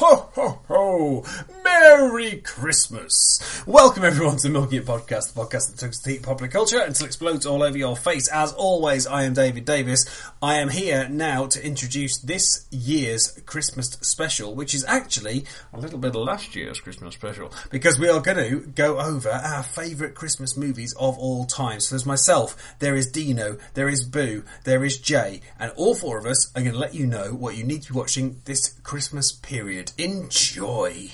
Ho, ho, ho! Merry Christmas! Welcome everyone to It Podcast, the podcast that takes to eat popular culture until it explodes all over your face. As always, I am David Davis. I am here now to introduce this year's Christmas special, which is actually a little bit of last year's Christmas special, because we are going to go over our favourite Christmas movies of all time. So there's myself, there is Dino, there is Boo, there is Jay, and all four of us are going to let you know what you need to be watching this Christmas period. Enjoy!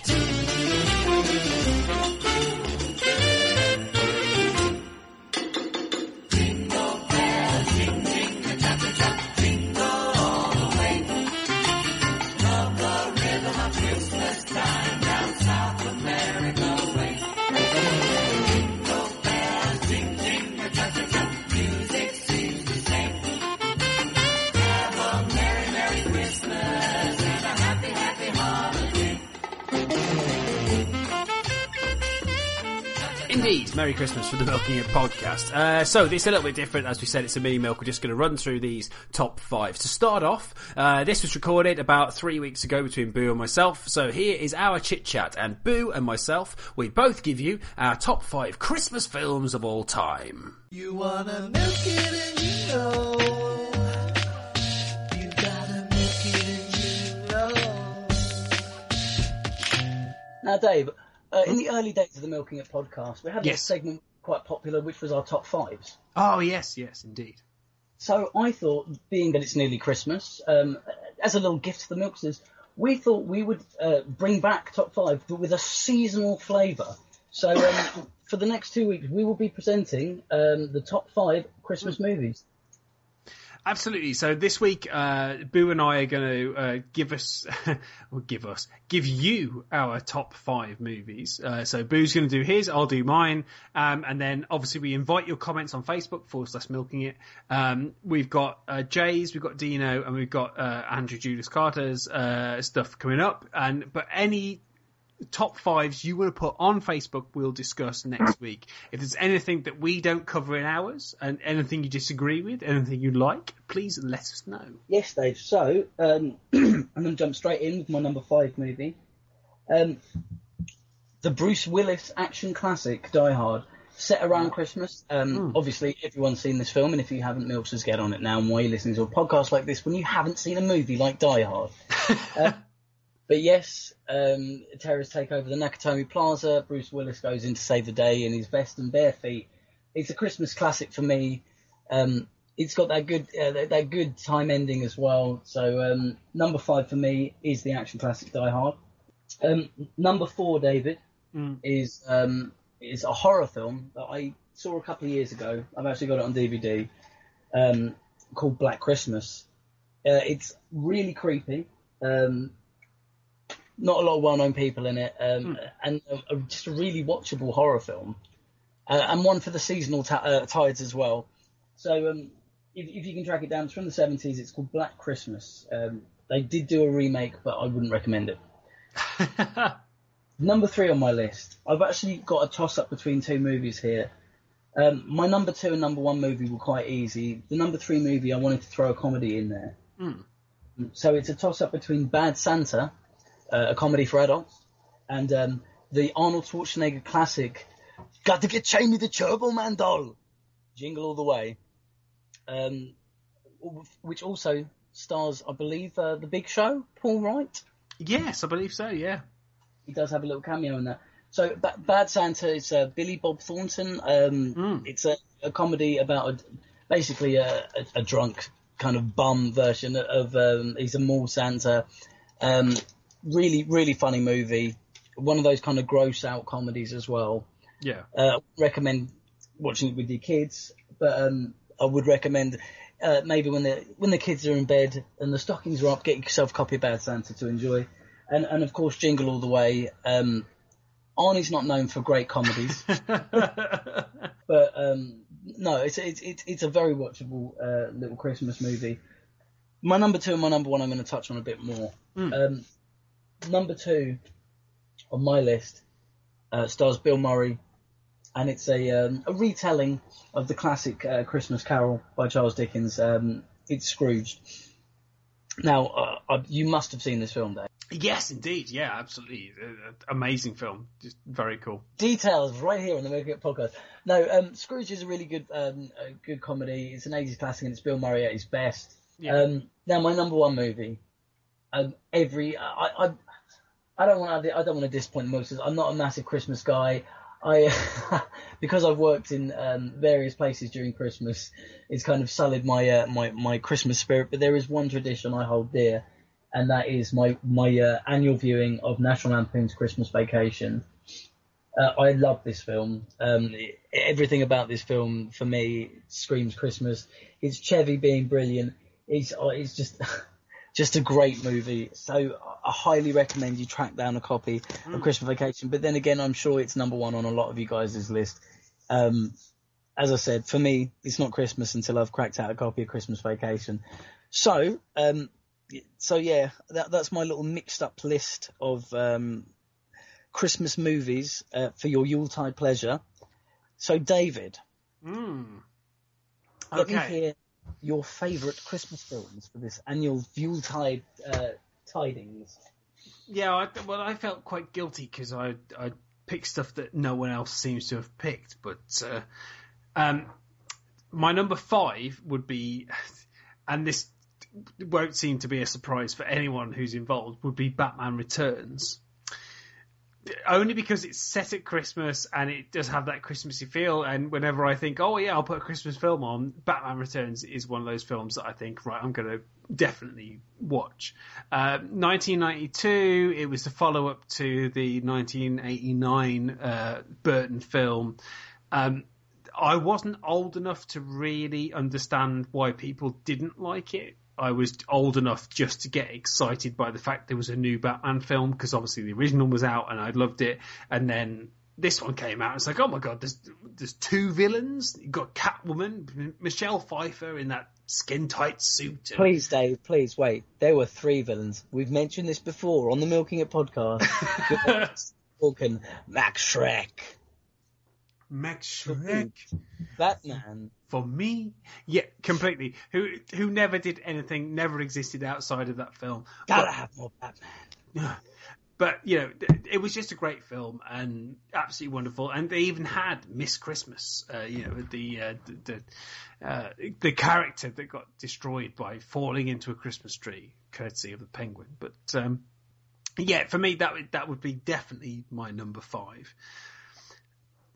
Merry Christmas for the Milking It podcast. Uh, so this is a little bit different, as we said. It's a mini milk. We're just going to run through these top five. To start off, uh, this was recorded about three weeks ago between Boo and myself. So here is our chit chat, and Boo and myself, we both give you our top five Christmas films of all time. You wanna milk it and you know. You gotta milk it and you know. Now, Dave, uh, in the early days of the Milking It podcast, we had Yes. a segment quite popular, which was our top fives. Oh yes, yes, indeed. So I thought, being that it's nearly Christmas, um, as a little gift to the Milksters, we thought we would uh, bring back top five, but with a seasonal flavour. So um, for the next two weeks, we will be presenting um, the top five Christmas movies. Absolutely. So this week, uh, Boo and I are going to uh, give us, or give us, give you our top five movies. Uh, so Boo's going to do his, I'll do mine, um, and then obviously we invite your comments on Facebook forward slash milking it. Um, we've got uh, Jay's, we've got Dino, and we've got uh, Andrew Judas Carter's uh, stuff coming up. And but any top fives you want to put on Facebook, we'll discuss next week. If there's anything that we don't cover in ours, and anything you disagree with, anything you like, please let us know. Yes, Dave. So um, I'm going to jump straight in with my number five movie. Um, the Bruce Willis action classic Die Hard, set around Christmas. Um, Obviously, everyone's seen this film, and if you haven't, Milksters, get on it now. And why are you listening to a podcast like this when you haven't seen a movie like Die Hard? Uh, but yes, um, terrorists take over the Nakatomi Plaza. Bruce Willis goes in to save the day in his vest and bare feet. It's a Christmas classic for me. Um, it's got that good uh, that, that good time ending as well. So um, number five for me is the action classic Die Hard. Um, number four, David, is um, is a horror film that I saw a couple of years ago. I've actually got it on DVD um, called Black Christmas. Uh, it's really creepy. Um, not a lot of well-known people in it, um, and a, a, just a really watchable horror film, uh, and one for the seasonal ta- uh, tides as well. So, um, if, if you can track it down, it's from the seventies. It's called Black Christmas. Um, they did do a remake, but I wouldn't recommend it. Number three on my list. I've actually got a toss-up between two movies here. Um, my number two and number one movie were quite easy. The number three movie, I wanted to throw a comedy in there. So it's a toss-up between Bad Santa, uh, a comedy for adults, and um, the Arnold Schwarzenegger classic, Got to get Jamie the Turbo Man doll, Jingle All the Way, um, which also stars, I believe, uh, The Big Show, Paul Wight. Yes, I believe so. Yeah. He does have a little cameo in that. So ba- Bad Santa is uh, Billy Bob Thornton. Um, It's a, a comedy about a, basically a, a, a drunk kind of bum version of um, he's a mall Santa. Um, really, really funny movie. One of those kind of gross out comedies as well. Yeah. Uh, recommend watching it with your kids, but um, I would recommend uh, maybe when the when the kids are in bed and the stockings are up, get yourself a copy of Bad Santa to enjoy, and and of course Jingle All the Way. Um, Arnie's not known for great comedies, but um, no, it's it's it's it's a very watchable uh, little Christmas movie. My number two and my number one, I'm going to touch on a bit more. Um, number two on my list uh, stars Bill Murray, and it's a um, a retelling of the classic uh, Christmas Carol by Charles Dickens. Um, it's Scrooge. Now, uh, uh, you must have seen this film, Dave. Yes, indeed. Yeah, absolutely. Amazing film. Just very cool. Details right here on the It podcast. No, um, Scrooge is a really good, um, a good comedy. It's an 80s classic and it's Bill Murray at his best. Yeah. Um, now, my number one movie. Um, every I, I, I don't want to, I don't want to disappoint most. I'm not a massive Christmas guy. I, because I've worked in um, various places during Christmas, it's kind of sullied my uh, my my Christmas spirit. But there is one tradition I hold dear, and that is my my uh, annual viewing of National Lampoon's Christmas Vacation. Uh, I love this film. Um, everything about this film for me screams Christmas. It's Chevy being brilliant. It's oh, it's just just a great movie. So I highly recommend you track down a copy of Christmas Vacation. But then again, I'm sure it's number one on a lot of you guys' list. Um, as I said, for me, it's not Christmas until I've cracked out a copy of Christmas Vacation. So, um, so yeah, that, that's my little mixed up list of um, Christmas movies uh, for your Yuletide pleasure. So, David, Mm. let me Okay. hear your favourite Christmas films for this annual Yuletide uh, tidings. Yeah, I, well, I felt quite guilty because I I picked stuff that no one else seems to have picked. But uh, um, my number five would be, and this won't seem to be a surprise for anyone who's involved, would be Batman Returns. Only because it's set at Christmas and it does have that Christmassy feel. And whenever I think, oh yeah, I'll put a Christmas film on, Batman Returns is one of those films that I think, right, I'm going to definitely watch. Uh, 1992, it was the follow up to the 1989 uh, Burton film. Um, I wasn't old enough to really understand why people didn't like it. I was old enough just to get excited by the fact there was a new Batman film because obviously the original was out and I loved it, and then this one came out. It's like, oh my god, there's there's two villains. You've got Catwoman, Michelle Pfeiffer in that skin tight suit. and- Please, Dave, please wait. There were three villains. We've mentioned this before on the Milking It podcast. Talking Max Shreck, Max Shreck Batman. for me, yeah, completely. Who who never did anything, never existed outside of that film. Gotta But- have more Batman. but you know, it was just a great film and absolutely wonderful. And they even had Miss Christmas, uh, you know, the uh, the the, uh, the character that got destroyed by falling into a Christmas tree, courtesy of the Penguin. But um, yeah, for me, that would that would be definitely my number five.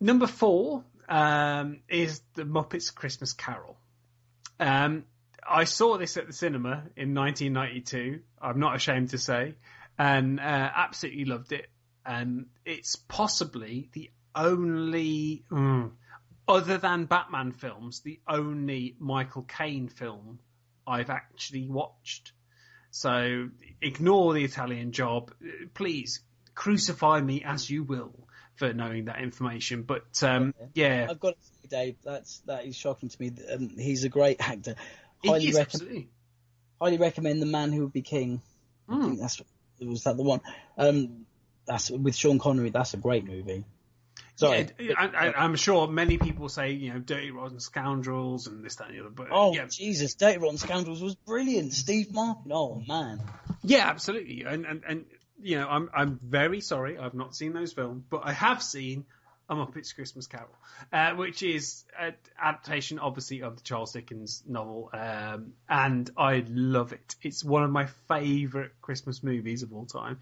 Number four um, is the Muppets Christmas Carol. Um, I saw this at the cinema in 1992. I'm not ashamed to say, and uh, absolutely loved it. And it's possibly the only, mm, other than Batman films, the only Michael Caine film I've actually watched. So ignore the Italian job. Please crucify me as you will for knowing that information. But um, yeah, I've got to say, Dave, that's that is shocking to me. Um, he's a great actor. Highly, is recom- absolutely. highly recommend The Man Who Would Be King. I Mm. think that's was that the one. Um, that's with Sean Connery. That's a great movie. Sorry. Yeah, I, I, I'm sure many people say you know Dirty Rotten Scoundrels and this that and the other, but Oh yeah, Jesus! Dirty Rotten Scoundrels was brilliant. Steve Martin. Oh man. yeah, absolutely. And and and you know I'm I'm very sorry I've not seen those films, but I have seen A Muppet's Christmas Carol, uh, which is an adaptation, obviously, of the Charles Dickens novel, um, and I love it. It's one of my favourite Christmas movies of all time.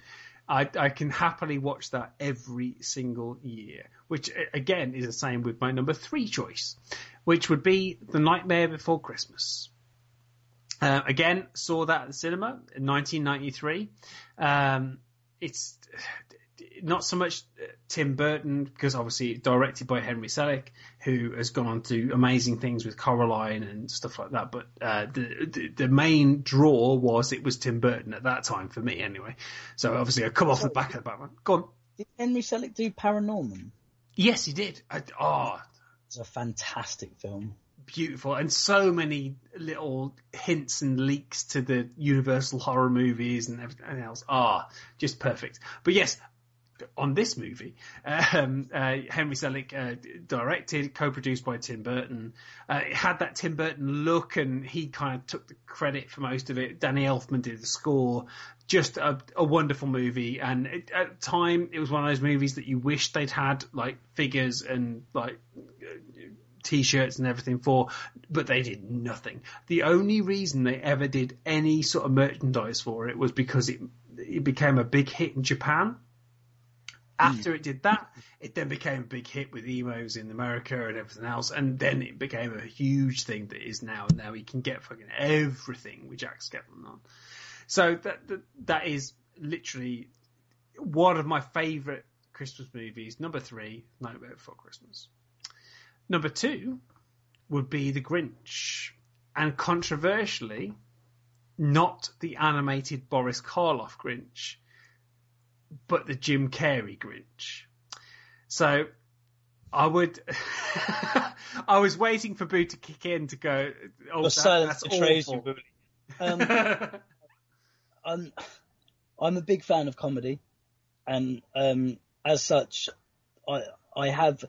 I, I can happily watch that every single year, which again is the same with my number three choice, which would be The Nightmare Before Christmas. Uh, again, saw that at the cinema in 1993. Um, it's not so much Tim Burton because obviously directed by Henry Selick, who has gone on to amazing things with Coraline and stuff like that. But uh, the, the the main draw was it was Tim Burton at that time for me anyway. So obviously I come off the back of the Batman. Go on. Did Henry Selick do Paranorman? Yes, he did. I, oh, It's a fantastic film. Beautiful and so many little hints and leaks to the universal horror movies and everything else ah just perfect but yes on this movie. Um, uh, Henry Selick uh, directed, co-produced by Tim Burton. Uh, it had that Tim Burton look, and he kind of took the credit for most of it. Danny Elfman did the score. Just a, a wonderful movie, and it, at the time, it was one of those movies that you wish they'd had like figures and like t-shirts and everything for, but they did nothing. The only reason they ever did any sort of merchandise for it was because it it became a big hit in Japan. After it did that, it then became a big hit with emos in America and everything else, and then it became a huge thing that is now. And now he can get fucking everything with Jack Skellington on. So that, that that is literally one of my favourite Christmas movies. Number three, Nightmare Before Christmas. Number two would be The Grinch, and controversially, not the animated Boris Karloff Grinch, but the Jim Carrey Grinch. So I would. I was waiting for Boo to kick in to go. Oh, that, silence that's betrays awful. you. Um, I'm, I'm a big fan of comedy, and um, as such, I I have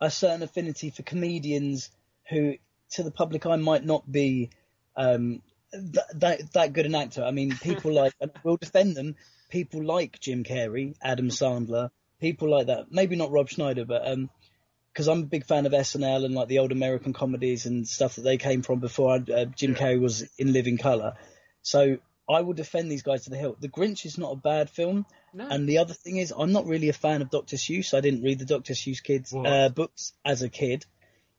a certain affinity for comedians who, to the public eye, might not be um, th- that that good an actor. I mean, people like, and I will defend them. People like Jim Carrey, Adam Sandler, people like that. Maybe not Rob Schneider, but um, because I'm a big fan of SNL and like the old American comedies and stuff that they came from before uh, Jim Carrey was in Living Color. So I will defend these guys to the hilt. The Grinch is not a bad film. No. And the other thing is, I'm not really a fan of Dr. Seuss. I didn't read the Dr. Seuss kids uh, books as a kid.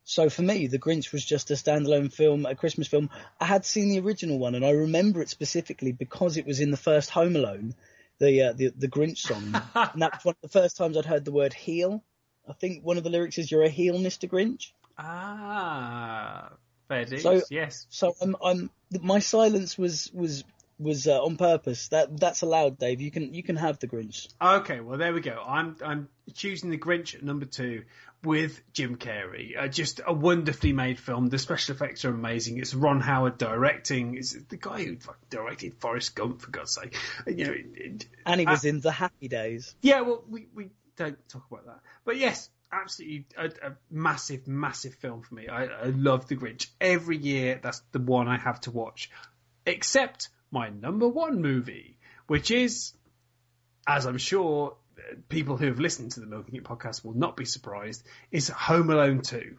So for me, The Grinch was just a standalone film, a Christmas film. I had seen the original one, and I remember it specifically because it was in the first Home Alone, the uh, the, the Grinch song, and that was one of the first times I'd heard the word heel. I think one of the lyrics is "You're a heel, Mr. Grinch." ah, fair dues. So- yes. So I'm, I'm my silence was was was uh, on purpose. That that's allowed, Dave. You can you can have the Grinch. Okay, well there we go. I'm I'm choosing the Grinch at number two with Jim Carrey. Uh, just a wonderfully made film. The special effects are amazing. It's Ron Howard directing. It's the guy who directed Forrest Gump for God's sake. You know, it- And he was in the Happy Days. yeah. Well, we we don't talk about that, but yes. Absolutely, a, a massive, massive film for me. I, I love The Grinch. Every year, that's the one I have to watch, except my number one movie, which is as I'm sure people who have listened to the Milking It podcast will not be surprised, is Home Alone 2,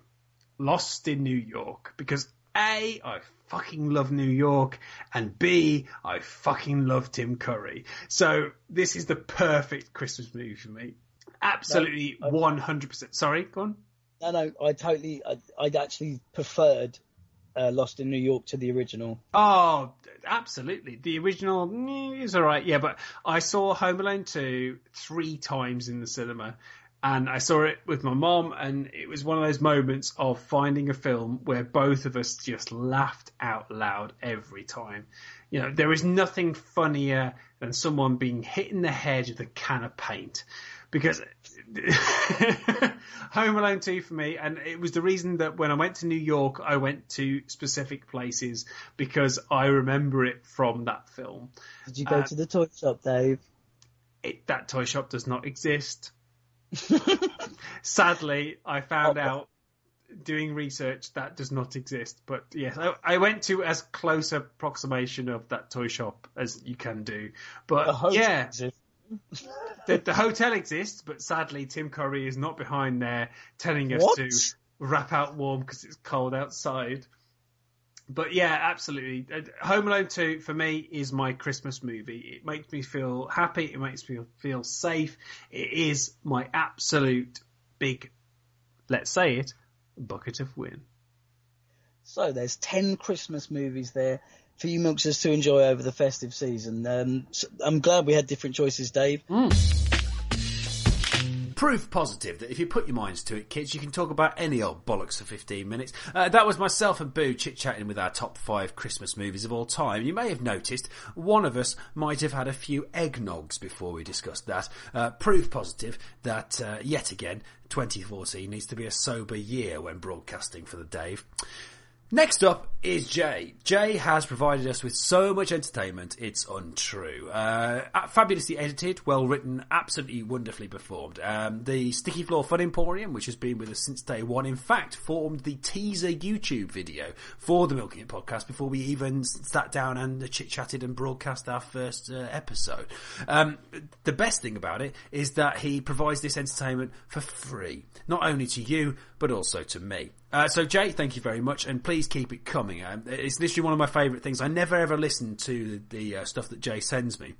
Lost in New York. Because A, I fucking love New York, and B, I fucking love Tim Curry. So this is the perfect Christmas movie for me. Absolutely No, 100%. Sorry, go on. No, no, I totally, I, I'd actually preferred uh, Lost in New York to the original. Oh, absolutely. The original mm, is all right, yeah, but I saw Home Alone 2 three times in the cinema. And I saw it with my mom, and it was one of those moments of finding a film where both of us just laughed out loud every time. You know, there is nothing funnier than someone being hit in the head with a can of paint. Because Home Alone 2 for me, and it was the reason that when I went to New York, I went to specific places because I remember it from that film. Did you go Uh, to the toy shop, Dave? It, that toy shop does not exist. Sadly, I found Oh. out doing research that does not exist. But yes, I, I went to as close approximation of that toy shop as you can do. But yeah. the, the hotel exists, but sadly Tim Curry is not behind there telling us What? to wrap out warm because it's cold outside. But yeah, absolutely. Uh, Home Alone 2 for me is my Christmas movie. It makes me feel happy. It makes me feel safe. It is my absolute big, let's say it, bucket of win. So there's ten Christmas movies there for you milksters to enjoy over the festive season. Um, so I'm glad we had different choices, Dave. Proof positive that if you put your minds to it, kids, you can talk about any old bollocks for 15 minutes. Uh, that was myself and Boo chit chatting with our top five Christmas movies of all time. You may have noticed one of us might have had a few eggnogs before we discussed that. Uh, proof positive that, uh, yet again, 2014 needs to be a sober year when broadcasting for the Dave. Next up is Jay. Jay has provided us with so much entertainment, it's untrue. Uh, fabulously edited, well written, absolutely wonderfully performed. Um, the Sticky Floor Fun Emporium, which has been with us since day one, in fact, formed the teaser YouTube video for the Milking It podcast before we even sat down and chit chatted and broadcast our first uh, episode. Um, the best thing about it is that he provides this entertainment for free, not only to you, but also to me. Uh, so Jay, thank you very much, and please keep it coming. Um, it's literally one of my favourite things. I never ever listen to the, the uh, stuff that Jay sends me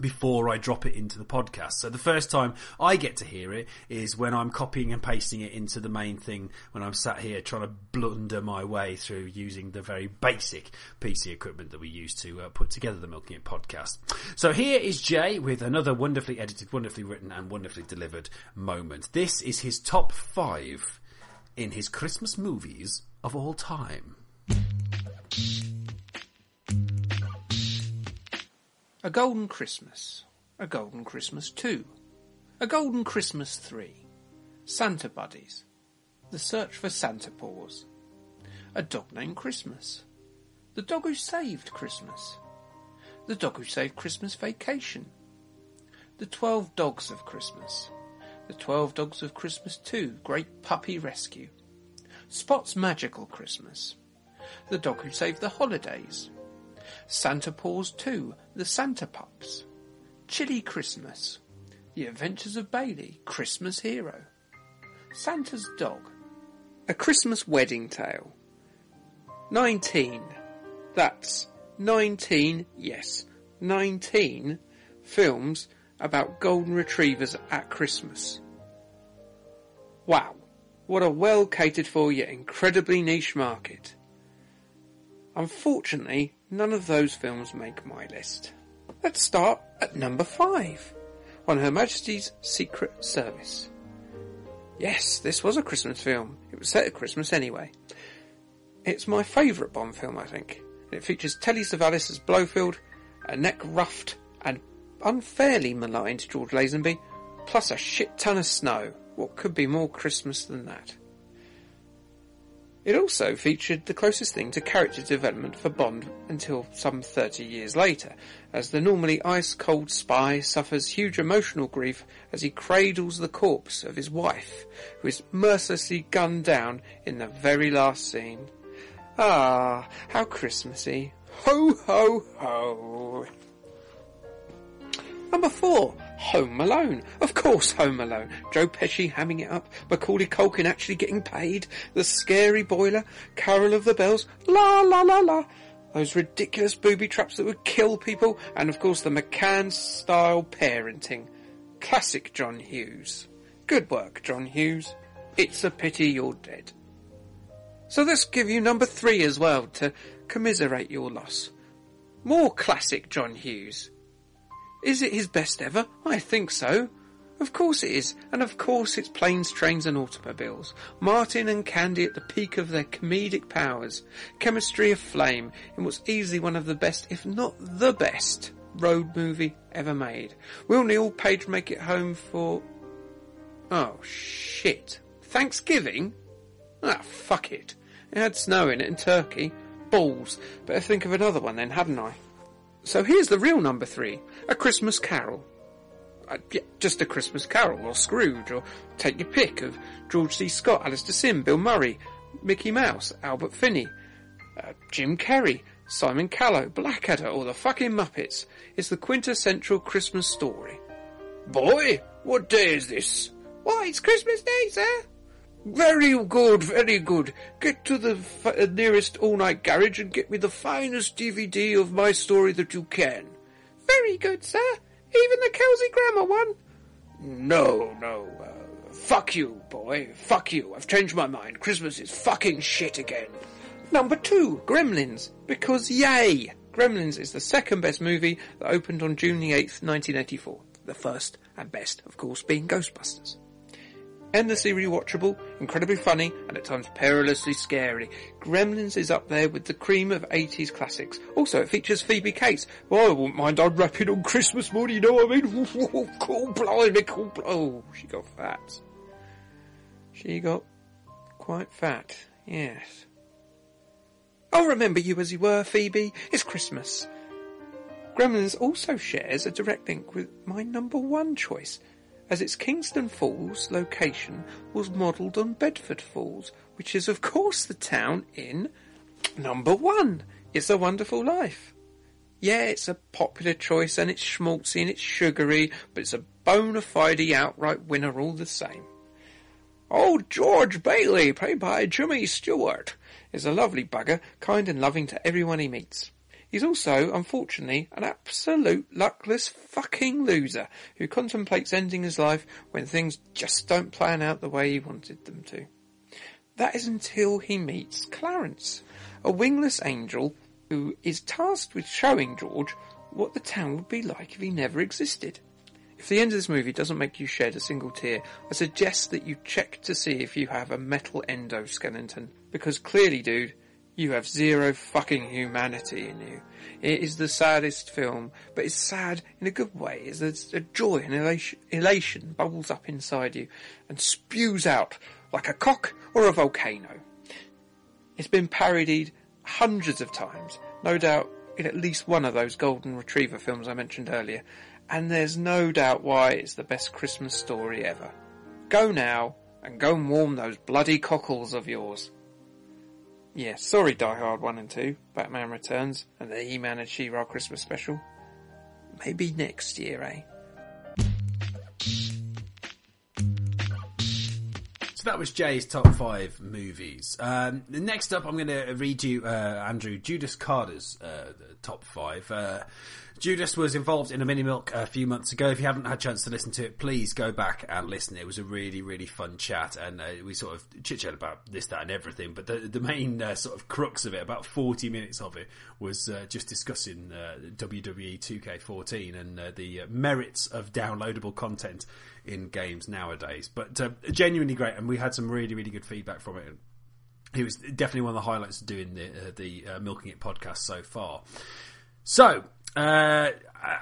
before I drop it into the podcast. So the first time I get to hear it is when I'm copying and pasting it into the main thing when I'm sat here trying to blunder my way through using the very basic PC equipment that we use to uh, put together the Milking It podcast. So here is Jay with another wonderfully edited, wonderfully written and wonderfully delivered moment. This is his top five in his Christmas movies of all time. A Golden Christmas, A Golden Christmas 2, A Golden Christmas 3, Santa Buddies, The Search for Santa Paws, A Dog Named Christmas, The Dog Who Saved Christmas, The Dog Who Saved Christmas Vacation, The Twelve Dogs of Christmas, The Twelve Dogs of Christmas 2, Great Puppy Rescue, Spot's Magical Christmas, The Dog Who Saved the Holidays, Santa Paws 2, The Santa Pups, Chilly Christmas, The Adventures of Bailey, Christmas Hero, Santa's Dog, A Christmas Wedding Tale, 19, that's 19, yes, 19 films about golden retrievers at Christmas. Wow, what a well catered for yet incredibly niche market. Unfortunately, none of those films make my list. Let's start at number five, on Her Majesty's Secret Service. Yes, this was a Christmas film. It was set at Christmas anyway. It's my favourite Bond film, I think. It features Telly Savalas as Blofeld, a neck-ruffed and unfairly maligned George Lazenby, plus a shit ton of snow. What could be more Christmas than that? It also featured the closest thing to character development for Bond until some 30 years later, as the normally ice-cold spy suffers huge emotional grief as he cradles the corpse of his wife, who is mercilessly gunned down in the very last scene. Ah, how Christmassy. Ho, ho, ho. Number four, Home Alone. Of course, Home Alone. Joe Pesci hamming it up, Macaulay Culkin actually getting paid, the scary boiler, Carol of the Bells, la la la la. Those ridiculous booby traps that would kill people, and of course the McCann style parenting. Classic John Hughes. Good work, John Hughes. It's a pity you're dead. So let's give you number three as well to commiserate your loss. More classic John Hughes. Is it his best ever? I think so. Of course it is, and of course it's planes, trains and automobiles. Martin and Candy at the peak of their comedic powers. Chemistry of flame in what's easily one of the best, if not the best, road movie ever made. Will Neil Page make it home for... Oh shit. Thanksgiving? Ah, fuck it. It had snow in it in turkey. Balls. Better think of another one then, hadn't I? So here's the real number three. A Christmas Carol. Uh, yeah, just a Christmas Carol, or Scrooge, or take your pick of George C. Scott, Alastair Sim, Bill Murray, Mickey Mouse, Albert Finney, uh, Jim Carrey, Simon Callow, Blackadder, or the fucking Muppets. It's the quintessential Christmas story. Boy, what day is this? Why, it's Christmas Day, sir. Very good, very good. Get to the f- uh, nearest all-night garage and get me the finest DVD of my story that you can. Very good, sir. Even the Kelsey Grammer one? No, no. Uh, fuck you, boy. Fuck you. I've changed my mind. Christmas is fucking shit again. Number two, Gremlins. Because yay! Gremlins is the second best movie that opened on June the 8th, 1984. The first and best, of course, being Ghostbusters endlessly rewatchable, incredibly funny, and at times perilously scary. Gremlins is up there with the cream of 80s classics. Also, it features Phoebe Cates. Well, I wouldn't mind unwrapping on Christmas morning, you know what I mean? cool blimey, cool bl- Oh, she got fat. She got quite fat, yes. I'll remember you as you were, Phoebe. It's Christmas. Gremlins also shares a direct link with my number one choice, as its Kingston Falls location was modelled on Bedford Falls, which is of course the town in number one. It's a Wonderful Life. Yeah, it's a popular choice and it's schmaltzy and it's sugary, but it's a bona fide outright winner all the same. Old George Bailey, played by Jimmy Stewart, is a lovely bugger, kind and loving to everyone he meets. He's also, unfortunately, an absolute luckless fucking loser who contemplates ending his life when things just don't plan out the way he wanted them to. That is until he meets Clarence, a wingless angel who is tasked with showing George what the town would be like if he never existed. If the end of this movie doesn't make you shed a single tear, I suggest that you check to see if you have a metal endoskeleton. Because clearly, dude, you have zero fucking humanity in you. It is the saddest film, but it's sad in a good way. It's a, joy and elation, elation bubbles up inside you and spews out like a cock or a volcano. It's been parodied hundreds of times, no doubt in at least one of those Golden Retriever films I mentioned earlier, and there's no doubt why it's the best Christmas story ever. Go now and go and warm those bloody cockles of yours. Yeah, sorry Die Hard 1 and 2, Batman Returns, and the He-Man and She-Ra Christmas special. Maybe next year, eh? So that was Jay's top five movies. Um, next up, I'm going to read you uh, Andrew Judas Carter's uh, top five. Uh, Judas was involved in a mini milk a few months ago. If you haven't had a chance to listen to it, please go back and listen. It was a really, really fun chat, and uh, we sort of chit chat about this, that, and everything. But the, the main uh, sort of crux of it, about 40 minutes of it, was uh, just discussing uh, WWE 2K14 and uh, the uh, merits of downloadable content in games nowadays. But genuinely great, and we had some really, really good feedback from it. It was definitely one of the highlights of doing the the Milking It podcast so far. So, uh,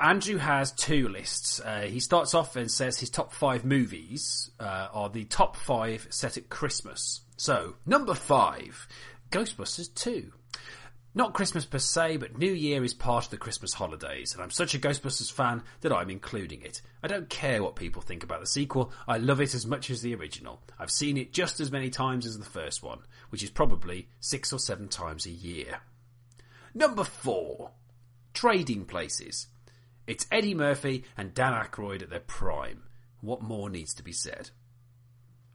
Andrew has two lists. Uh, he starts off and says his top five movies uh, are the top five set at Christmas. So, number five, Ghostbusters 2. Not Christmas per se, but New Year is part of the Christmas holidays, and I'm such a Ghostbusters fan that I'm including it. I don't care what people think about the sequel, I love it as much as the original. I've seen it just as many times as the first one, which is probably six or seven times a year. Number four, Trading Places. It's Eddie Murphy and Dan Aykroyd at their prime. What more needs to be said?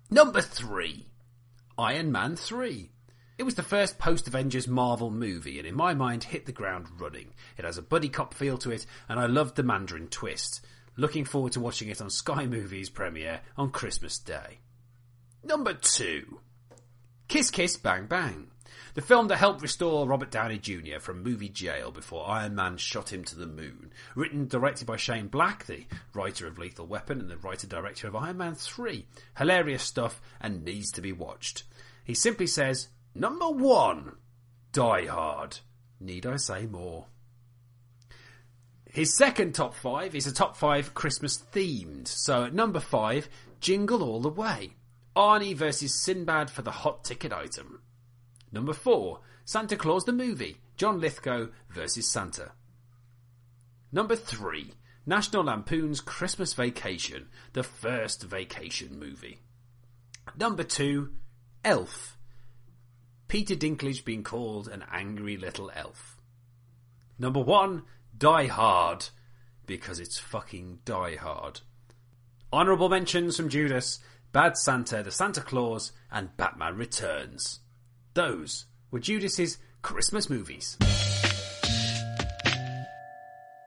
Number three, Iron Man 3. It was the first post Avengers Marvel movie, and in my mind, hit the ground running. It has a buddy cop feel to it, and I loved the Mandarin twist. Looking forward to watching it on Sky Movies premiere on Christmas Day. Number two, Kiss Kiss Bang Bang. The film that helped restore Robert Downey Jr. from movie jail before Iron Man shot him to the moon. Written and directed by Shane Black, the writer of Lethal Weapon and the writer-director of Iron Man 3. Hilarious stuff and needs to be watched. He simply says, Number one, Die Hard. Need I say more? His second top five is a top five Christmas themed. So at number five, Jingle All the Way. Arnie versus Sinbad for the hot ticket item. Number 4, Santa Claus the Movie, John Lithgow versus Santa. Number 3, National Lampoon's Christmas Vacation, the first vacation movie. Number 2, Elf. Peter Dinklage being called an angry little elf. Number 1, Die Hard, because it's fucking Die Hard. Honourable mentions from Judas, Bad Santa, The Santa Claus, and Batman Returns. Those were Judas's Christmas movies.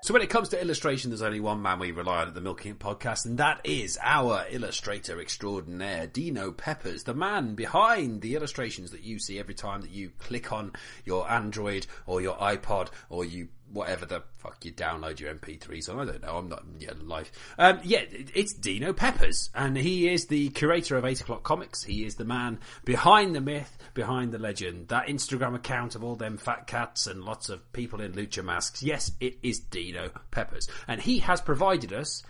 So when it comes to illustration, there's only one man we rely on at the Milking Podcast, and that is our illustrator extraordinaire, Dino Peppers, the man behind the illustrations that you see every time that you click on your Android or your iPod or you whatever the fuck you download your MP3s on. I don't know. I'm not yeah, live. Um, yeah, it's Dino Peppers, and he is the curator of Eight O'clock Comics. He is the man behind the myth, behind the legend. That Instagram account of all them fat cats and lots of people in lucha masks. Yes, it is Dino Peppers, and he has provided us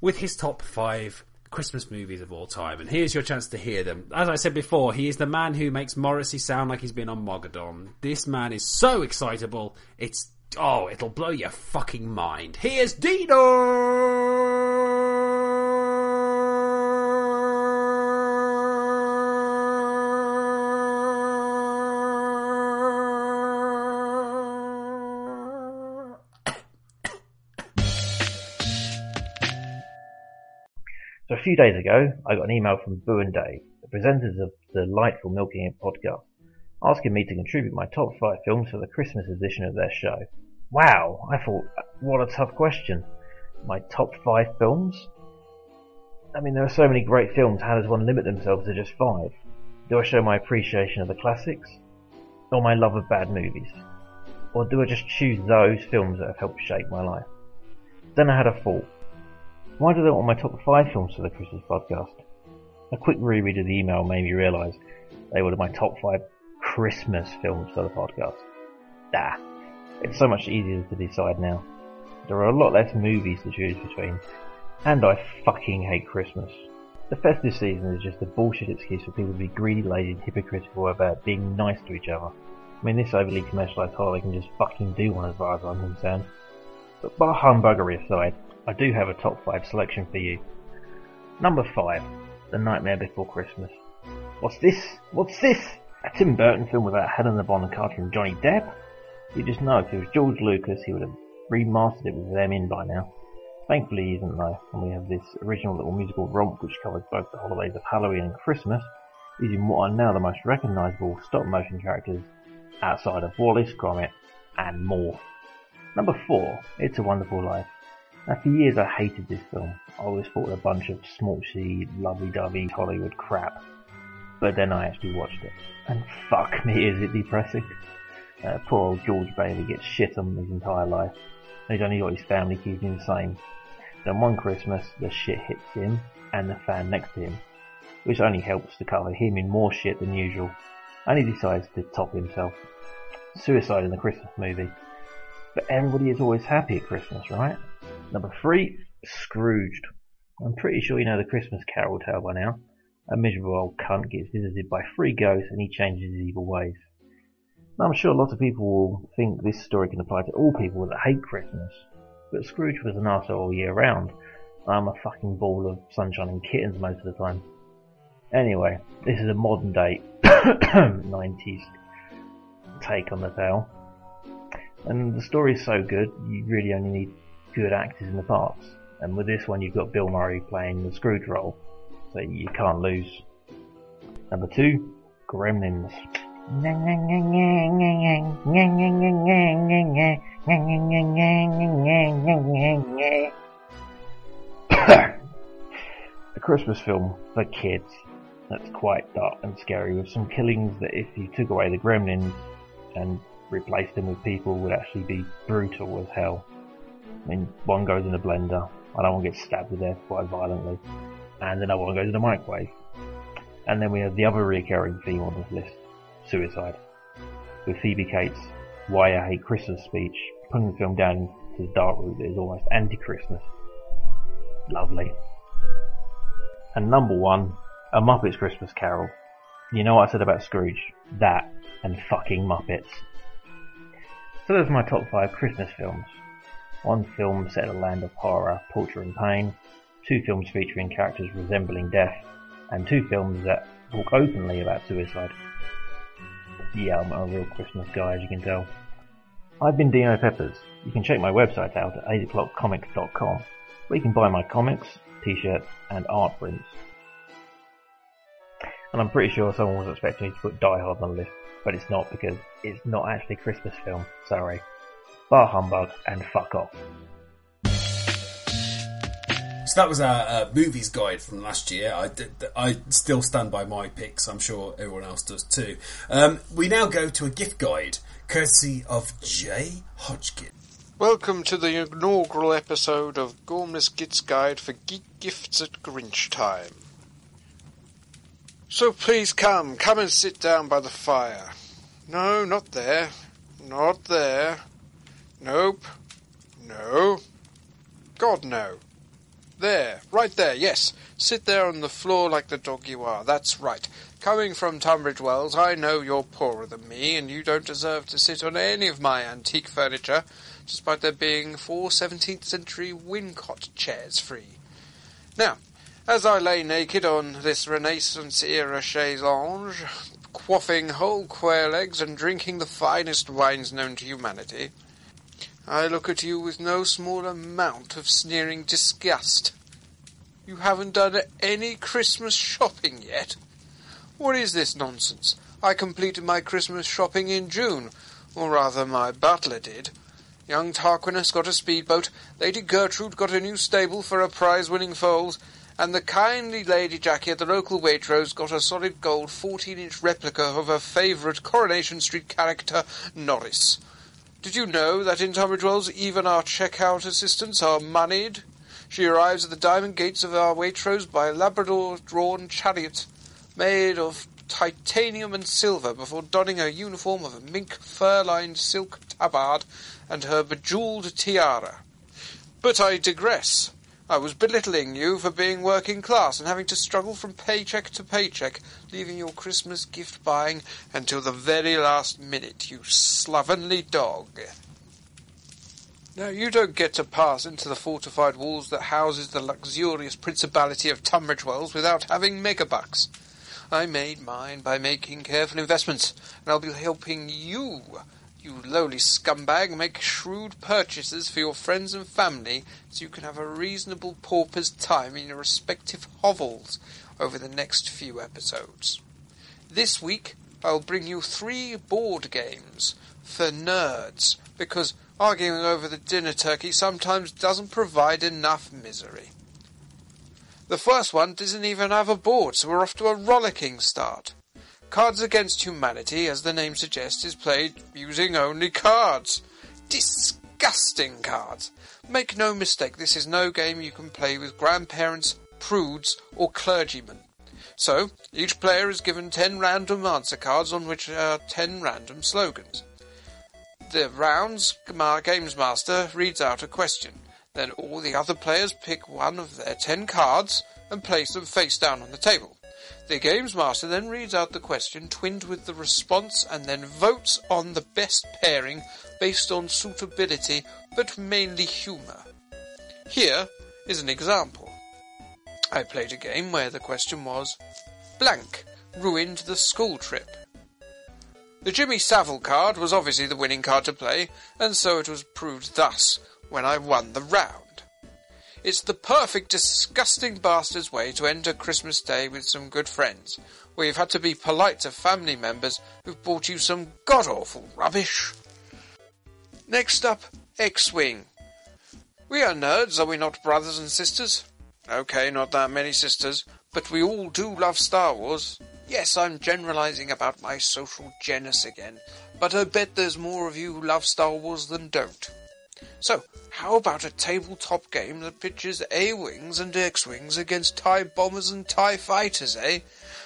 with his top five Christmas movies of all time, and here's your chance to hear them. As I said before, he is the man who makes Morrissey sound like he's been on Mogadon. This man is so excitable, it's oh, it'll blow your fucking mind. Here's Dino. So a few days ago, I got an email from Boo and Dave, the presenters of the delightful Milking It podcast, asking me to contribute my top five films for the Christmas edition of their show. Wow, I thought, what a tough question. My top five films? I mean, there are so many great films, how does one limit themselves to just five? Do I show my appreciation of the classics? Or my love of bad movies? Or do I just choose those films that have helped shape my life? Then I had a thought. Why do they want my top five films for the Christmas podcast? A quick reread of the email made me realise they were my top five Christmas films for the podcast. Ah, it's so much easier to decide now. There are a lot less movies to choose between, and I fucking hate Christmas. The festive season is just a bullshit excuse for people to be greedy, lazy, and hypocritical about being nice to each other. I mean, this overly commercialised holiday can just fucking do one as far as I'm concerned. But bar humbuggery aside, I do have a top 5 selection for you. Number 5, The Nightmare Before Christmas. What's this? What's this? A Tim Burton film without Helena Bonham Carter and Johnny Depp? You just know if it was George Lucas, he would have remastered it with them in by now. Thankfully he isn't though, and we have this original little musical romp which covers both the holidays of Halloween and Christmas, using what are now the most recognisable stop motion characters outside of Wallace, Gromit, and more. Number 4, It's a Wonderful Life. Now, for years I hated this film. I always thought it a bunch of smorchy, lovey-dovey Hollywood crap. But then I actually watched it, and fuck me, is it depressing. Uh, poor old George Bailey gets shit on his entire life. He's only got his family keeping him sane. Then one Christmas, the shit hits him and the fan next to him, which only helps to cover him in more shit than usual. And he decides to top himself. Suicide in the Christmas movie. But everybody is always happy at Christmas, right? Number three, Scrooged. I'm pretty sure you know the Christmas Carol tale by now. A miserable old cunt gets visited by three ghosts and he changes his evil ways. Now, I'm sure a lot of people will think this story can apply to all people that hate Christmas, but Scrooge was an arsehole all year round. I'm a fucking ball of sunshine and kittens most of the time. Anyway, this is a modern day 90s take on the tale. And the story is so good, you really only need good actors in the parts. And with this one, you've got Bill Murray playing the Scrooge role, so you can't lose. Number two, Gremlins. A Christmas film for kids that's quite dark and scary with some killings that if you took away the gremlins and replaced them with people would actually be brutal as hell. I mean, one goes in a blender, I don't want to get stabbed to death quite violently, and another one goes in the microwave. And then we have the other recurring theme on this list, suicide. With Phoebe Cates' Why I Hate Christmas speech, putting the film down to the dark route that is almost anti-Christmas. Lovely. And number one, A Muppets Christmas Carol. You know what I said about Scrooge? That and fucking Muppets. So those are my top five Christmas films. One film set in a land of horror, torture and pain, two films featuring characters resembling death, and two films that talk openly about suicide. Yeah, I'm a real Christmas guy, as you can tell. I've been Dino Peppers. You can check my website out at 8o'clockcomics.com, where you can buy my comics, t-shirts, and art prints. And I'm pretty sure someone was expecting me to put Die Hard on the list, but it's not because it's not actually a Christmas film. Sorry. Bar humbug and fuck off. That was our uh, movies guide from last year. I, did, I still stand by my picks. I'm sure everyone else does too. Um, we now go to a gift guide, courtesy of Jay Hodgkin. Welcome to the inaugural episode of Gormless Git's Guide for Geek Gifts at Grinch Time. So please come, come and sit down by the fire. No, not there. Not there. Nope. No. God, no. There, right there, yes. Sit there on the floor like the dog you are. That's right. Coming from Tunbridge Wells, I know you're poorer than me, and you don't deserve to sit on any of my antique furniture, despite there being four 17th century Wincott chairs free. Now, as I lay naked on this Renaissance era chaise lounge, quaffing whole quail eggs and drinking the finest wines known to humanity, I look at you with no small amount of sneering disgust. You haven't done any Christmas shopping yet. What is this nonsense? I completed my Christmas shopping in June, or rather my butler did. Young Tarquinius got a speedboat, Lady Gertrude got a new stable for her prize-winning foals, and the kindly Lady Jackie at the local Waitrose got a solid gold 14-inch replica of her favourite Coronation Street character, Norris. Did you know that in Tunbridge Wells even our checkout assistants are moneyed? She arrives at the diamond gates of our Waitrose by a Labrador-drawn chariot, made of titanium and silver, before donning her uniform of a mink fur-lined silk tabard and her bejewelled tiara. But I digress. I was belittling you for being working class and having to struggle from paycheck to paycheck, leaving your Christmas gift buying until the very last minute, you slovenly dog. Now, you don't get to pass into the fortified walls that houses the luxurious principality of Tunbridge Wells without having megabucks. I made mine by making careful investments, and I'll be helping you you lowly scumbag, make shrewd purchases for your friends and family so you can have a reasonable pauper's time in your respective hovels over the next few episodes. This week, I'll bring you three board games for nerds because arguing over the dinner turkey sometimes doesn't provide enough misery. The first one doesn't even have a board, so we're off to a rollicking start. Cards Against Humanity, as the name suggests, is played using only cards. Disgusting cards. Make no mistake, this is no game you can play with grandparents, prudes, or clergymen. So, each player is given ten random answer cards on which are ten random slogans. The rounds games master reads out a question. Then all the other players pick one of their ten cards and place them face down on the table. The Games Master then reads out the question, twinned with the response, and then votes on the best pairing based on suitability, but mainly humour. Here is an example. I played a game where the question was, blank ruined the school trip. The Jimmy Savile card was obviously the winning card to play, and so it was proved thus when I won the round. It's the perfect disgusting bastard's way to end a Christmas day with some good friends, where you've had to be polite to family members who've bought you some god-awful rubbish. Next up, X-Wing. We are nerds, are we not, brothers and sisters? Okay, not that many sisters, but we all do love Star Wars. Yes, I'm generalizing about my social genus again, but I bet there's more of you who love Star Wars than don't. So, how about a tabletop game that pitches A-Wings and X-Wings against TIE bombers and TIE fighters, eh?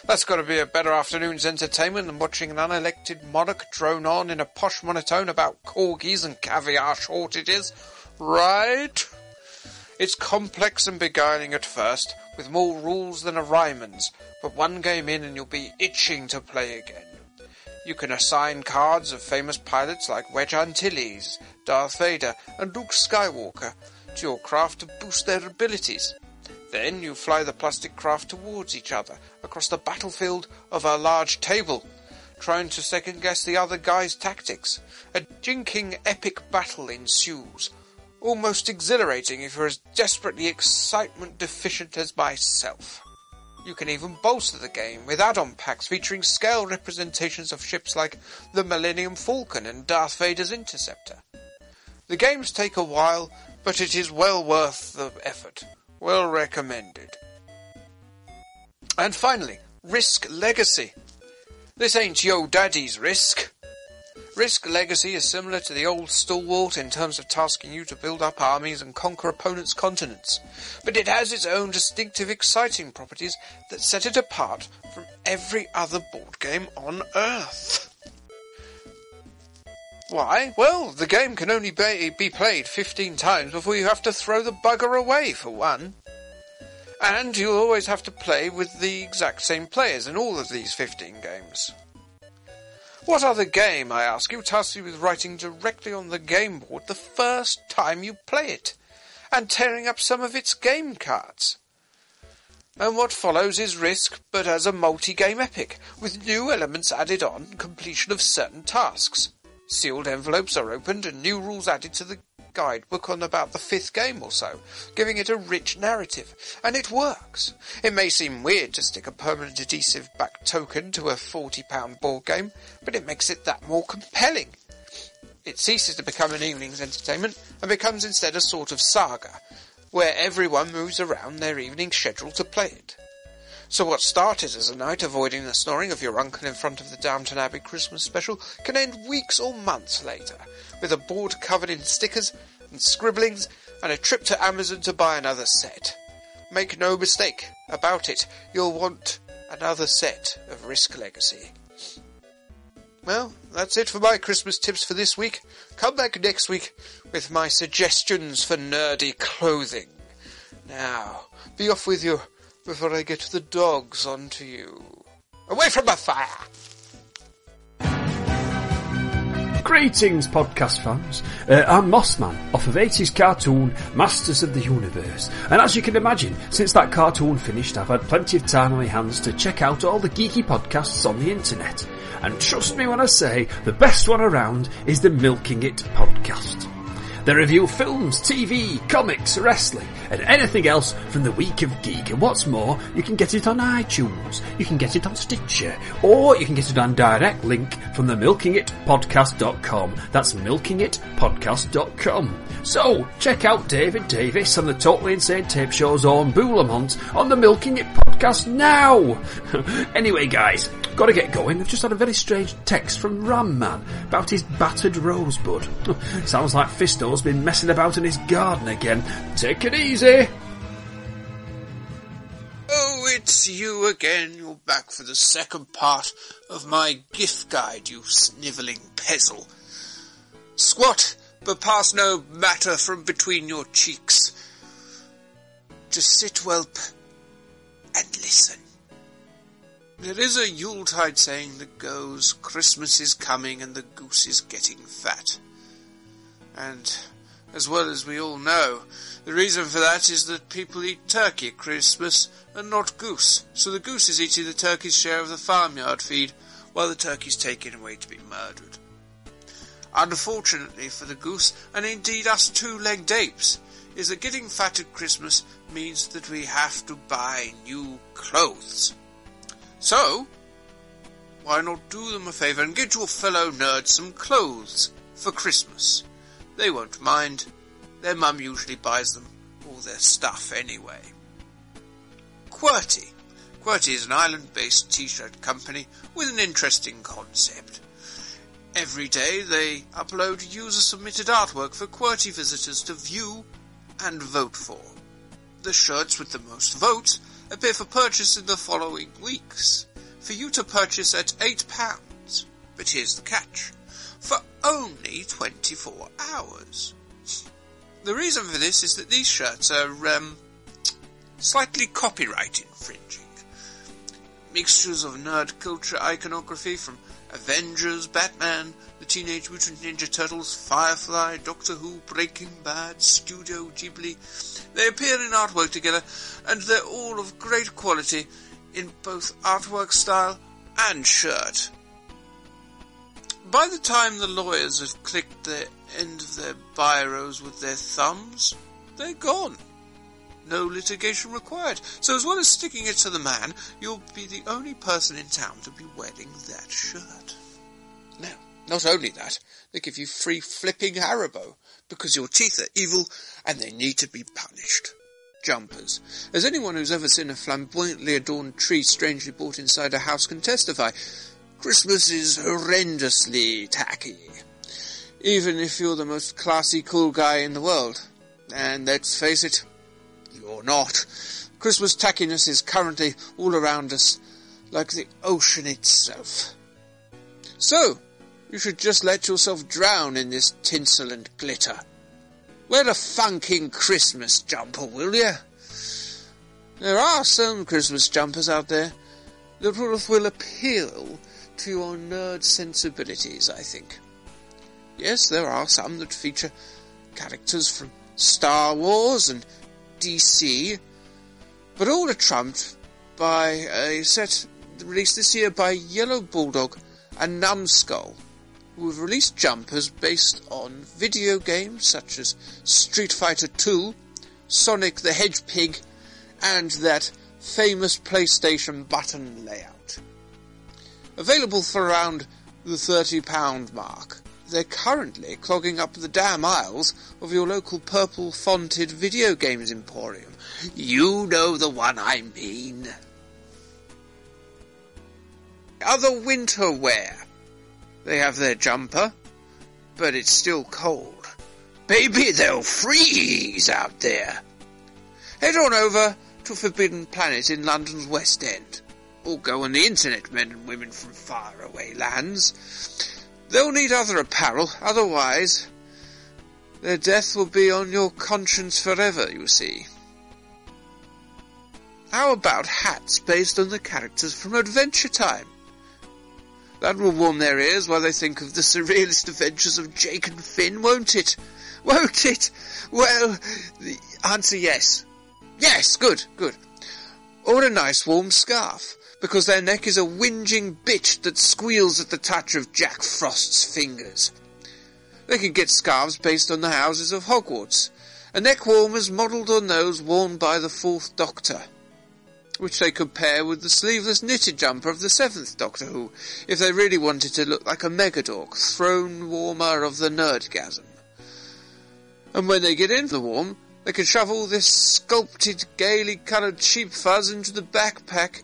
That's got to be a better afternoon's entertainment than watching an unelected monarch drone on in a posh monotone about corgis and caviar shortages, right? It's complex and beguiling at first, with more rules than a Ryman's, but one game in and you'll be itching to play again. You can assign cards of famous pilots like Wedge Antilles, Darth Vader, and Luke Skywalker to your craft to boost their abilities. Then you fly the plastic craft towards each other across the battlefield of a large table, trying to second guess the other guy's tactics. A jinking epic battle ensues, almost exhilarating if you're as desperately excitement deficient as myself. You can even bolster the game with add-on packs featuring scale representations of ships like the Millennium Falcon and Darth Vader's Interceptor. The games take a while, but it is well worth the effort. Well recommended. And finally, Risk Legacy. This ain't yo daddy's Risk. Risk Legacy is similar to the old Stalwart in terms of tasking you to build up armies and conquer opponents' continents, but it has its own distinctive exciting properties that set it apart from every other board game on Earth. Why? Well, the game can only be, played 15 times before you have to throw the bugger away, for one. And you'll always have to play with the exact same players in all of these 15 games. What other game, I ask you, tasks you with writing directly on the game board the first time you play it, and tearing up some of its game cards? And what follows is Risk, but as a multi-game epic, with new elements added on completion of certain tasks. Sealed envelopes are opened and new rules added to the guidebook on about the fifth game or so, giving it a rich narrative. And it works. It may seem weird to stick a permanent adhesive back token to a £40 board game, but it makes it that more compelling. It ceases to become an evening's entertainment and becomes instead a sort of saga, where everyone moves around their evening schedule to play it. So what started as a night avoiding the snoring of your uncle in front of the Downton Abbey Christmas special can end weeks or months later, with a board covered in stickers and scribblings and a trip to Amazon to buy another set. Make no mistake about it, you'll want another set of Risk Legacy. Well, that's it for my Christmas tips for this week. Come back next week with my suggestions for nerdy clothing. Now, be off with you before I get the dogs onto you. Away from my fire! Greetings, podcast fans. Uh, I'm Mossman, off of 80s cartoon Masters of the Universe. And as you can imagine, since that cartoon finished, I've had plenty of time on my hands to check out all the geeky podcasts on the internet. And trust me when I say, the best one around is the Milking It podcast. They review films, TV, comics, wrestling, and anything else from the week of geek. And what's more, you can get it on iTunes, you can get it on Stitcher, or you can get it on direct link from the milkingitpodcast.com. That's milkingitpodcast.com. So, check out David Davis and the Totally Insane Tape Show's own Boulamont on the Milking It podcast now! anyway guys, gotta get going. I've just had a very strange text from Ram Man about his battered rosebud. Sounds like Fisto's been messing about in his garden again. Take it easy! Oh, it's you again. You're back for the second part of my gift guide, you snivelling pezzle. Squat, but pass no matter from between your cheeks. Just sit, whelp, and listen. There is a Yuletide saying that goes, Christmas is coming and the goose is getting fat. And, as well as we all know, the reason for that is that people eat turkey at Christmas and not goose. So the goose is eating the turkey's share of the farmyard feed, while the turkey's taken away to be murdered. Unfortunately for the goose, and indeed us two-legged apes, is that getting fat at Christmas means that we have to buy new clothes. So, why not do them a favour and get your fellow nerds some clothes for Christmas? They won't mind. Their mum usually buys them all their stuff anyway. Qwertee. Qwertee is an island-based t-shirt company with an interesting concept. Every day they upload user-submitted artwork for Qwertee visitors to view and vote for. The shirts with the most votes appear for purchase in the following weeks. For you to purchase at £8. But here's the catch. For only 24 hours. The reason for this is that these shirts are, um, slightly copyright infringing. Mixtures of nerd culture iconography from Avengers, Batman, Teenage Mutant Ninja Turtles, Firefly, Doctor Who, Breaking Bad, Studio Ghibli. They appear in artwork together, and they're all of great quality in both artwork style and shirt. By the time the lawyers have clicked the end of their biros with their thumbs, they're gone. No litigation required. So as well as sticking it to the man, you'll be the only person in town to be wearing that shirt. Now, not only that, they give you free flipping Haribo, because your teeth are evil and they need to be punished. Jumpers. As anyone who's ever seen a flamboyantly adorned tree strangely brought inside a house can testify, Christmas is horrendously tacky. Even if you're the most classy, cool guy in the world. And let's face it, you're not. Christmas tackiness is currently all around us, like the ocean itself. So, you should just let yourself drown in this tinsel and glitter. Wear a funking Christmas jumper, will you? There are some Christmas jumpers out there that will, will appeal to your nerd sensibilities, I think. Yes, there are some that feature characters from Star Wars and DC, but all are trumped by a set released this year by Yellow Bulldog and Numskull, who have released jumpers based on video games such as Street Fighter II, Sonic the Hedgehog, and that famous PlayStation button layout. Available for around the £30 mark, they're currently clogging up the damn aisles of your local purple fonted video games emporium. You know the one I mean. Other winter wear. They have their jumper, but it's still cold. Baby, they'll freeze out there. Head on over to Forbidden Planet in London's West End. Or go on the internet, men and women from faraway lands. They'll need other apparel, otherwise their death will be on your conscience forever, you see. How about hats based on the characters from Adventure Time? That will warm their ears while they think of the surrealist adventures of Jake and Finn, won't it? Won't it? Well, the answer yes. Yes, good, good. Or a nice warm scarf, because their neck is a whinging bitch that squeals at the touch of Jack Frost's fingers. They can get scarves based on the houses of Hogwarts, and neck warmers modelled on those worn by the Fourth Doctor which they compare with the sleeveless knitted jumper of the Seventh Doctor Who, if they really wanted to look like a Megadork, throne warmer of the nerdgasm. And when they get in the warm, they can shovel this sculpted, gaily coloured sheep fuzz into the backpack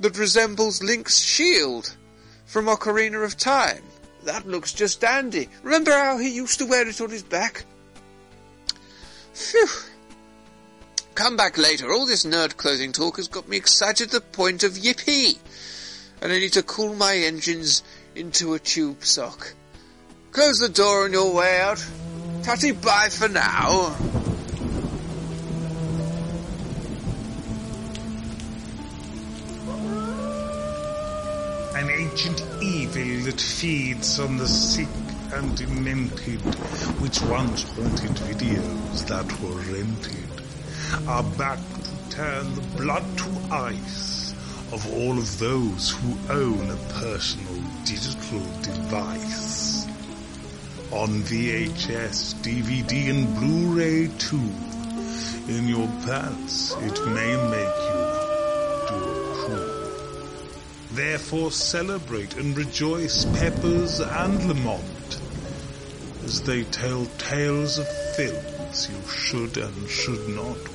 that resembles Link's shield from Ocarina of Time. That looks just dandy. Remember how he used to wear it on his back? Phew. Come back later. All this nerd clothing talk has got me excited to the point of yippee. And I need to cool my engines into a tube sock. Close the door on your way out. Tatty bye for now. An ancient evil that feeds on the sick and demented, which once haunted videos that were rented are back to turn the blood to ice of all of those who own a personal digital device. On VHS, DVD and Blu-ray too. In your pants, it may make you do a poo. Therefore celebrate and rejoice Peppers and Lamont as they tell tales of films you should and should not.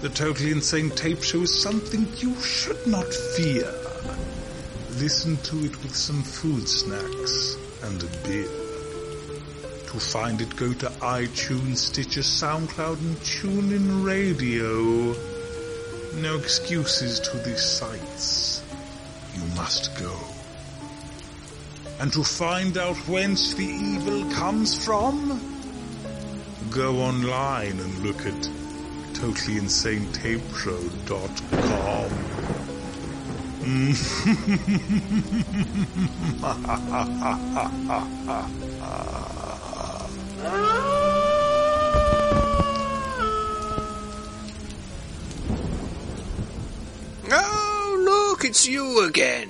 The Totally Insane Tape Show is something you should not fear. Listen to it with some food snacks and a beer. To find it, go to iTunes, Stitcher, SoundCloud, and TuneIn Radio. No excuses to these sites. You must go. And to find out whence the evil comes from, go online and look at totallyinsanetapeshow.com. Oh, look, it's you again.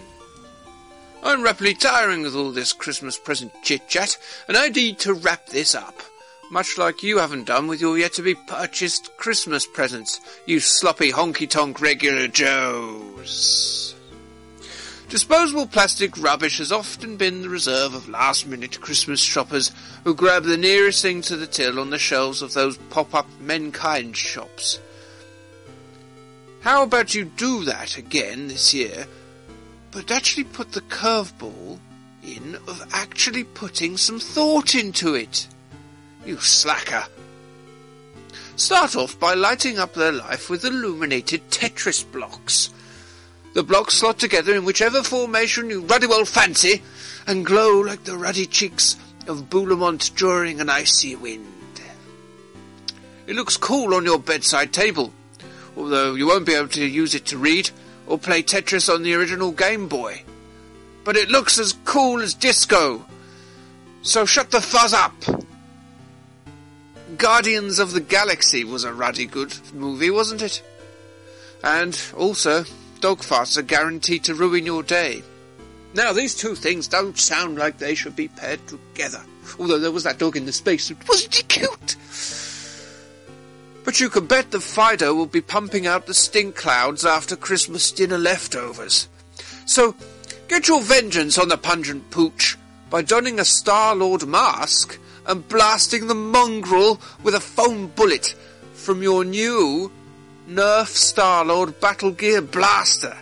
I'm rapidly tiring of all this Christmas present chit-chat, and I need to wrap this up. Much like you haven't done with your yet-to-be-purchased Christmas presents, you sloppy honky-tonk regular Joes. Disposable plastic rubbish has often been the reserve of last-minute Christmas shoppers who grab the nearest thing to the till on the shelves of those pop-up Menkind shops. How about you do that again this year, but actually put the curveball in of actually putting some thought into it? You slacker. Start off by lighting up their life with illuminated Tetris blocks. The blocks slot together in whichever formation you ruddy well fancy, and glow like the ruddy cheeks of Boulemont during an icy wind. It looks cool on your bedside table, although you won't be able to use it to read or play Tetris on the original Game Boy. But it looks as cool as disco. So shut the fuzz up. Guardians of the Galaxy was a ruddy good movie, wasn't it? And also, dog farts are guaranteed to ruin your day. Now, these two things don't sound like they should be paired together. Although there was that dog in the spacesuit. Wasn't he cute? But you can bet the Fido will be pumping out the stink clouds after Christmas dinner leftovers. So, get your vengeance on the pungent pooch by donning a Star-Lord mask and blasting the mongrel with a foam bullet from your new Nerf Star-Lord Battle Gear Blaster.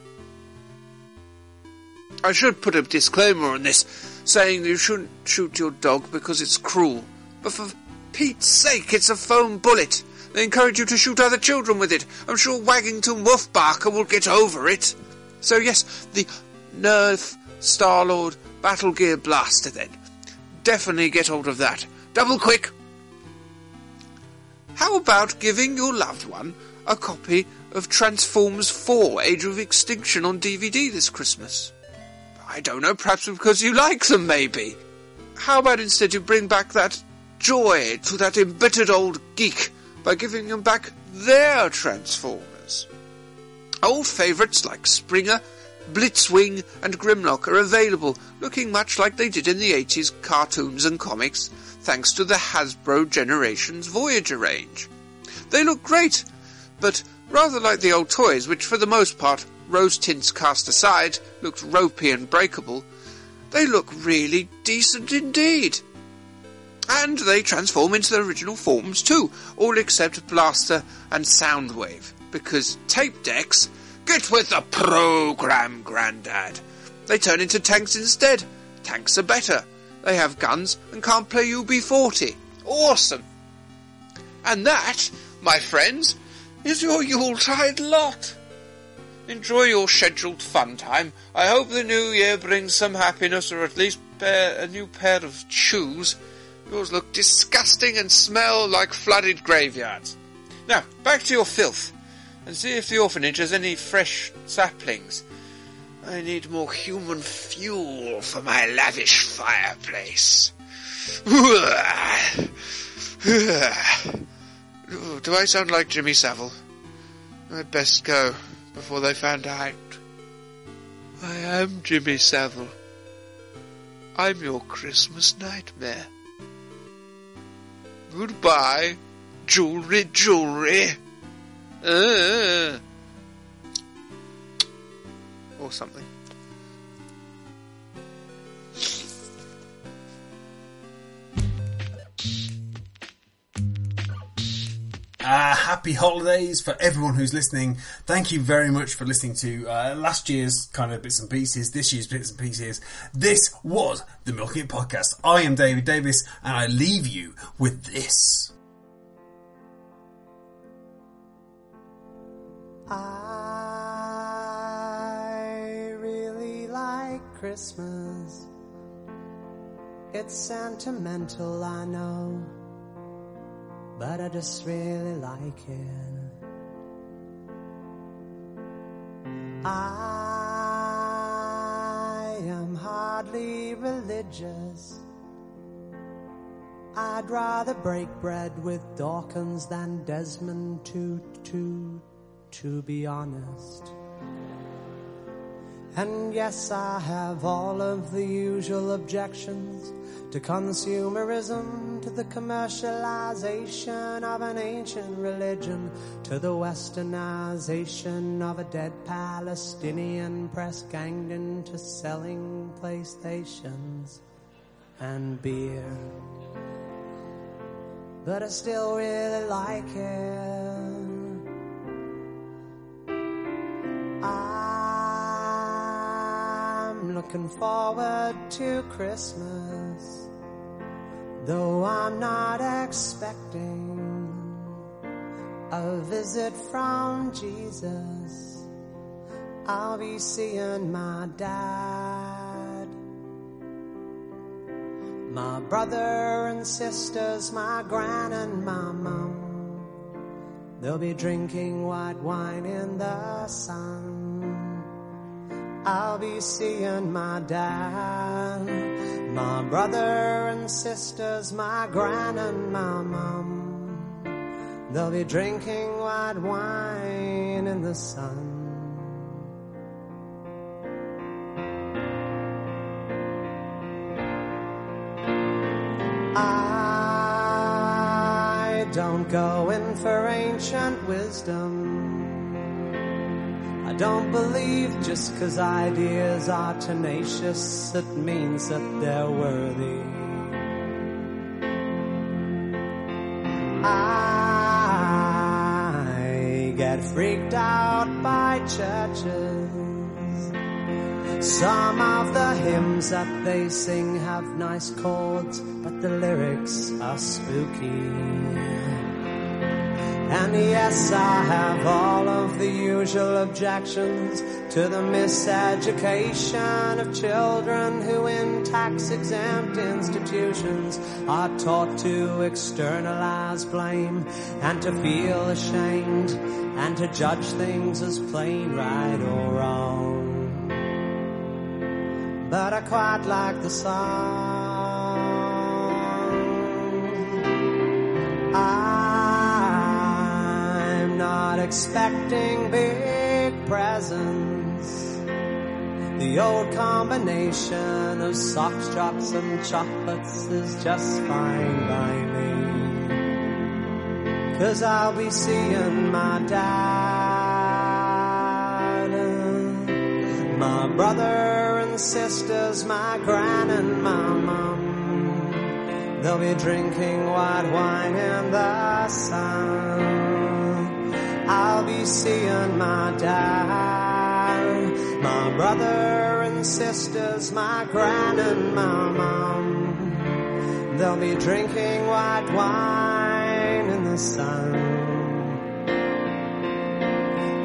I should put a disclaimer on this, saying you shouldn't shoot your dog because it's cruel. But for Pete's sake, it's a foam bullet. They encourage you to shoot other children with it. I'm sure Waggington Wolfbarker will get over it. So yes, the Nerf Star-Lord Battle Gear Blaster then. Definitely get hold of that. Double quick! How about giving your loved one a copy of Transformers 4 Age of Extinction on DVD this Christmas? I don't know, perhaps because you like them, maybe. How about instead you bring back that joy to that embittered old geek by giving him back their Transformers? Old favourites like Springer, Blitzwing, and Grimlock are available, looking much like they did in the 80s cartoons and comics, thanks to the Hasbro Generations Voyager range. They look great, but rather like the old toys, which for the most part rose tints cast aside, looked ropey and breakable, they look really decent indeed. And they transform into their original forms too, all except Blaster and Soundwave, because tape decks get with the program, Grandad. They turn into tanks instead. Tanks are better. They have guns and can't play UB40. Awesome! And that, my friends, is your Yuletide lot. Enjoy your scheduled fun time. I hope the new year brings some happiness or at least a new pair of shoes. Yours look disgusting and smell like flooded graveyards. Now, back to your filth and see if the orphanage has any fresh saplings. I need more human fuel for my lavish fireplace. Do I sound like Jimmy Savile? I'd best go before they found out. I am Jimmy Savile. I'm your Christmas nightmare. Goodbye, jewelry, jewelry. Uh, or something. Uh, happy holidays for everyone who's listening. Thank you very much for listening to uh, last year's kind of bits and pieces, this year's bits and pieces. This was the Milking It Podcast. I am David Davis, and I leave you with this. Christmas. It's sentimental, I know, but I just really like it. I am hardly religious. I'd rather break bread with Dawkins than Desmond Tutu, to be honest. And yes, I have all of the usual objections to consumerism, to the commercialization of an ancient religion, to the westernization of a dead Palestinian press ganged into selling PlayStations and beer. But I still really like it. Looking forward to Christmas, though I'm not expecting a visit from Jesus. I'll be seeing my dad, my brother and sisters, my gran and my mum. They'll be drinking white wine in the sun. I'll be seeing my dad, my brother and sisters, my gran and my mum. They'll be drinking white wine in the sun. I don't go in for ancient wisdom. Don't believe just cause ideas are tenacious, it means that they're worthy. I get freaked out by churches. Some of the hymns that they sing have nice chords, but the lyrics are spooky. And yes, I have all of the usual objections to the miseducation of children who in tax exempt institutions are taught to externalize blame and to feel ashamed and to judge things as plain right or wrong. But I quite like the song. I'm not expecting big presents. The old combination of socks, drops, and chocolates is just fine by me. Cause I'll be seeing my dad, my brother and sisters, my gran and my mum. They'll be drinking white wine in the sun. I'll be seeing my dad, my brother and sisters, my gran and my mum. They'll be drinking white wine in the sun.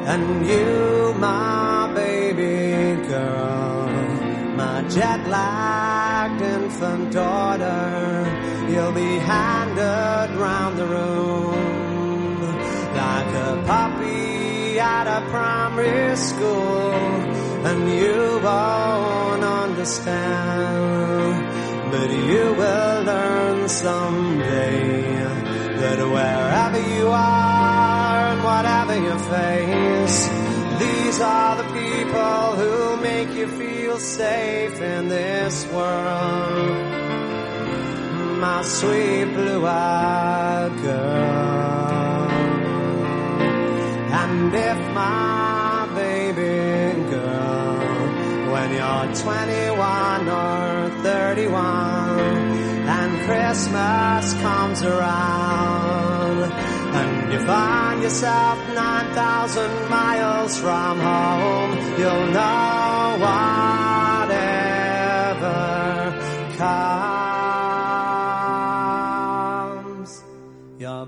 And you, my baby girl, my jet lagged infant daughter, you'll be handed round the room a puppy at a primary school, and you won't understand. But you will learn someday that wherever you are and whatever you face, these are the people who make you feel safe in this world. My sweet blue-eyed girl. And if my baby girl, when you're 21 or 31, and Christmas comes around, and you find yourself 9,000 miles from home, you'll know whatever comes.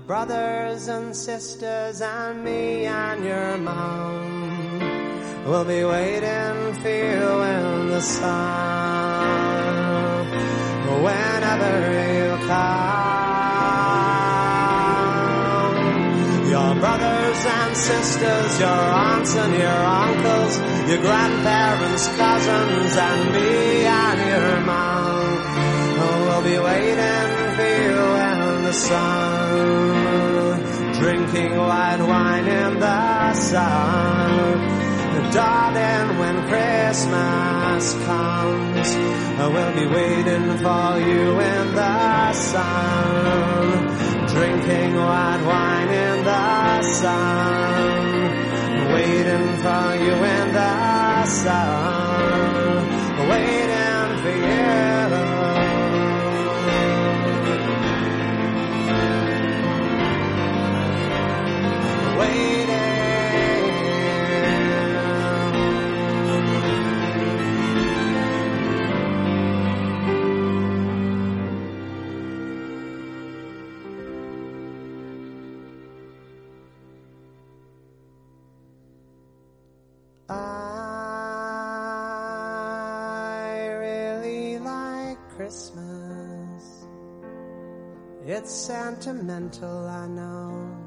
Brothers and sisters and me and your mom will be waiting for you in the sun whenever you come. Your brothers and sisters, your aunts and your uncles, your grandparents, cousins, and me and your the sun, drinking white wine in the sun. Darling, when Christmas comes, we'll be waiting for you in the sun, drinking white wine in the sun, waiting for you in the sun, waiting for you. It's sentimental, I know.